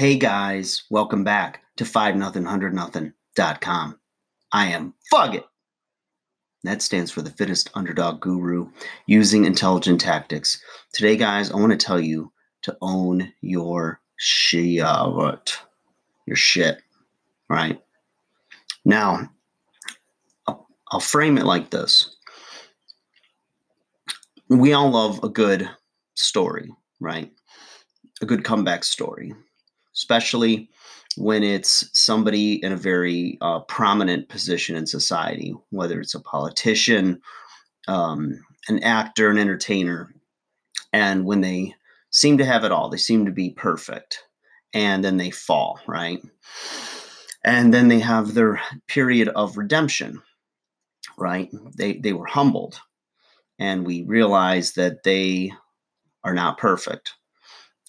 Hey guys, welcome back to 5 nothing 100 nothing.com. I am Fuck It. That stands for the fittest underdog guru using intelligent tactics. Today, guys, I want to tell you to own your shit. Your shit, right? Now, I'll, I'll frame it like this. We all love a good story, right? A good comeback story especially when it's somebody in a very uh, prominent position in society, whether it's a politician, um, an actor, an entertainer, and when they seem to have it all, they seem to be perfect, and then they fall, right? And then they have their period of redemption, right? They they were humbled, and we realize that they are not perfect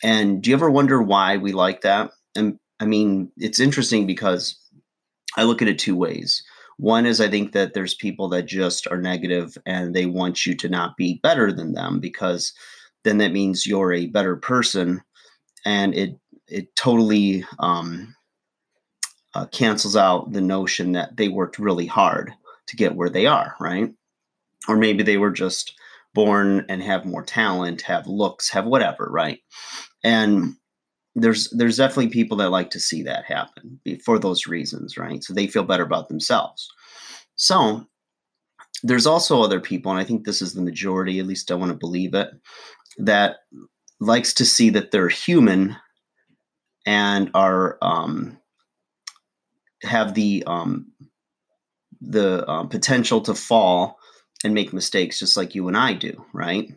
and do you ever wonder why we like that? And I mean, it's interesting because I look at it two ways. One is I think that there's people that just are negative and they want you to not be better than them because then that means you're a better person and it it totally um, uh, cancels out the notion that they worked really hard to get where they are, right? Or maybe they were just born and have more talent, have looks, have whatever, right? And there's there's definitely people that like to see that happen for those reasons, right? So they feel better about themselves. So there's also other people, and I think this is the majority, at least I want to believe it, that likes to see that they're human and are um, have the um, the um, potential to fall and make mistakes just like you and I do, right?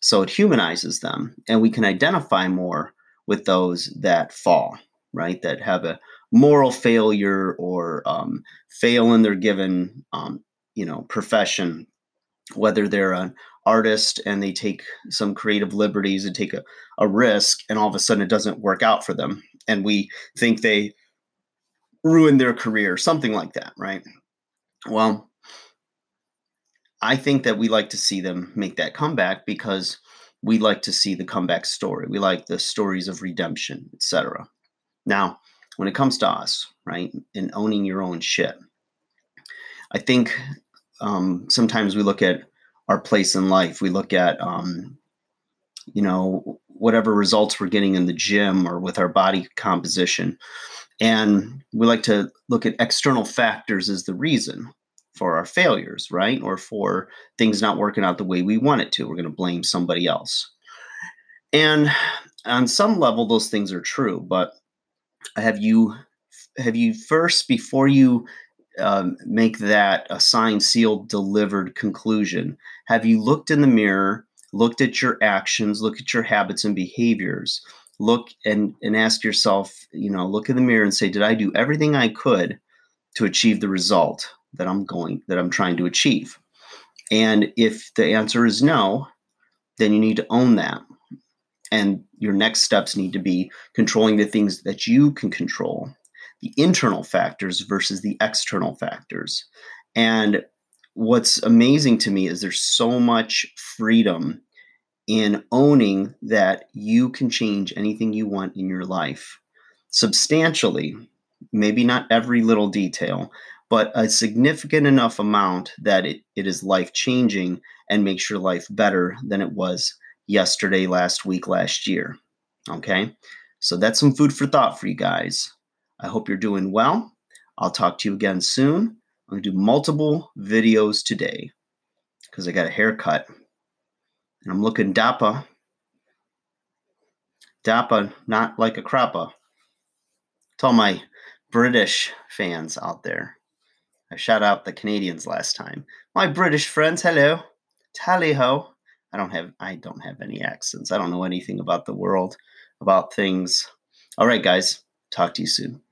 So it humanizes them, and we can identify more with those that fall, right? That have a moral failure or um, fail in their given, um, you know, profession, whether they're an artist and they take some creative liberties and take a, a risk, and all of a sudden it doesn't work out for them, and we think they ruin their career, something like that, right? Well, I think that we like to see them make that comeback because we like to see the comeback story. We like the stories of redemption, etc. Now, when it comes to us, right, and owning your own shit, I think um, sometimes we look at our place in life. We look at, um, you know, whatever results we're getting in the gym or with our body composition. And we like to look at external factors as the reason for our failures, right? Or for things not working out the way we want it to. We're going to blame somebody else. And on some level, those things are true. But have you have you first before you um, make that a signed, sealed, delivered conclusion? Have you looked in the mirror, looked at your actions, look at your habits and behaviors? Look and and ask yourself, you know, look in the mirror and say, did I do everything I could to achieve the result that I'm going that I'm trying to achieve? And if the answer is no, then you need to own that. And your next steps need to be controlling the things that you can control, the internal factors versus the external factors. And what's amazing to me is there's so much freedom in owning that you can change anything you want in your life substantially, maybe not every little detail, but a significant enough amount that it, it is life changing and makes your life better than it was yesterday, last week, last year. Okay, so that's some food for thought for you guys. I hope you're doing well. I'll talk to you again soon. I'm to do multiple videos today because I got a haircut and I'm looking dappa. Dappa, not like a crappa. To all my British fans out there. I shout out the Canadians last time. My British friends, hello. Tally ho. I don't have I don't have any accents. I don't know anything about the world, about things. All right, guys. Talk to you soon.